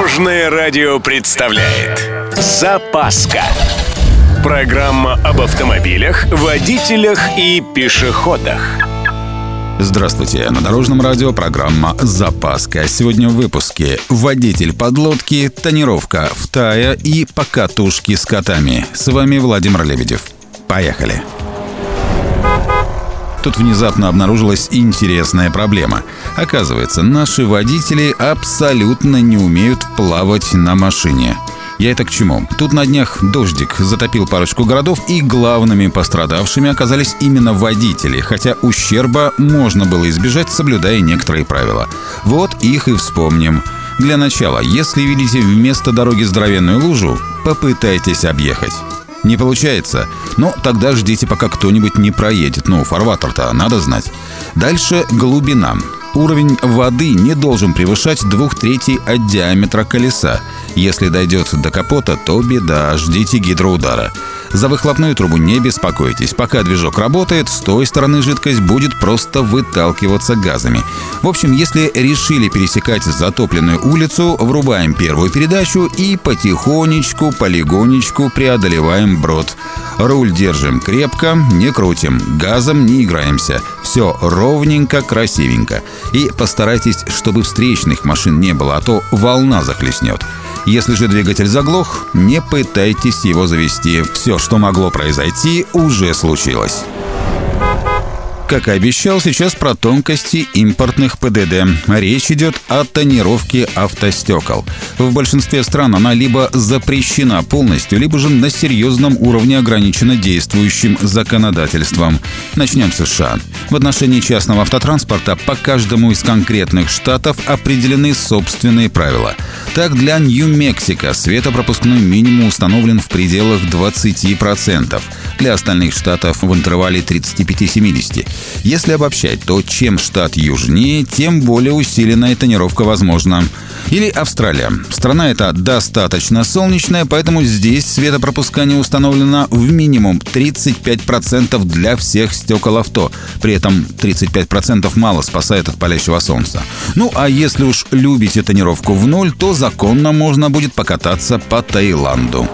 Дорожное радио представляет Запаска Программа об автомобилях, водителях и пешеходах Здравствуйте, на Дорожном радио программа «Запаска». Сегодня в выпуске водитель подлодки, тонировка в тая и покатушки с котами. С вами Владимир Лебедев. Поехали! Тут внезапно обнаружилась интересная проблема. Оказывается, наши водители абсолютно не умеют плавать на машине. Я это к чему? Тут на днях дождик затопил парочку городов, и главными пострадавшими оказались именно водители, хотя ущерба можно было избежать, соблюдая некоторые правила. Вот их и вспомним. Для начала, если видите вместо дороги здоровенную лужу, попытайтесь объехать. Не получается? Ну, тогда ждите, пока кто-нибудь не проедет. Ну, фарватер-то надо знать. Дальше глубина. Уровень воды не должен превышать двух третей от диаметра колеса. Если дойдет до капота, то беда, ждите гидроудара. За выхлопную трубу не беспокойтесь. Пока движок работает, с той стороны жидкость будет просто выталкиваться газами. В общем, если решили пересекать затопленную улицу, врубаем первую передачу и потихонечку, полигонечку преодолеваем брод. Руль держим крепко, не крутим, газом не играемся. Все ровненько, красивенько. И постарайтесь, чтобы встречных машин не было, а то волна захлестнет. Если же двигатель заглох, не пытайтесь его завести. Все, что могло произойти, уже случилось. Как и обещал, сейчас про тонкости импортных ПДД. Речь идет о тонировке автостекол. В большинстве стран она либо запрещена полностью, либо же на серьезном уровне ограничена действующим законодательством. Начнем с США. В отношении частного автотранспорта по каждому из конкретных штатов определены собственные правила. Так, для Нью-Мексико светопропускной минимум установлен в пределах 20%. Для остальных штатов в интервале 35-70. Если обобщать, то чем штат южнее, тем более усиленная тонировка возможна. Или Австралия. Страна эта достаточно солнечная, поэтому здесь светопропускание установлено в минимум 35% для всех стекол авто. При этом 35% мало спасает от палящего солнца. Ну а если уж любите тонировку в ноль, то законно можно будет покататься по Таиланду.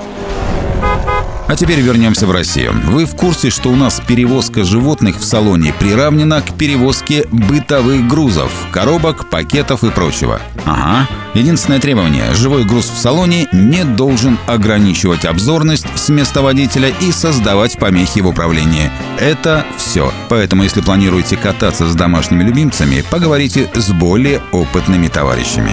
А теперь вернемся в Россию. Вы в курсе, что у нас перевозка животных в салоне приравнена к перевозке бытовых грузов, коробок, пакетов и прочего? Ага. Единственное требование – живой груз в салоне не должен ограничивать обзорность с места водителя и создавать помехи в управлении. Это все. Поэтому, если планируете кататься с домашними любимцами, поговорите с более опытными товарищами.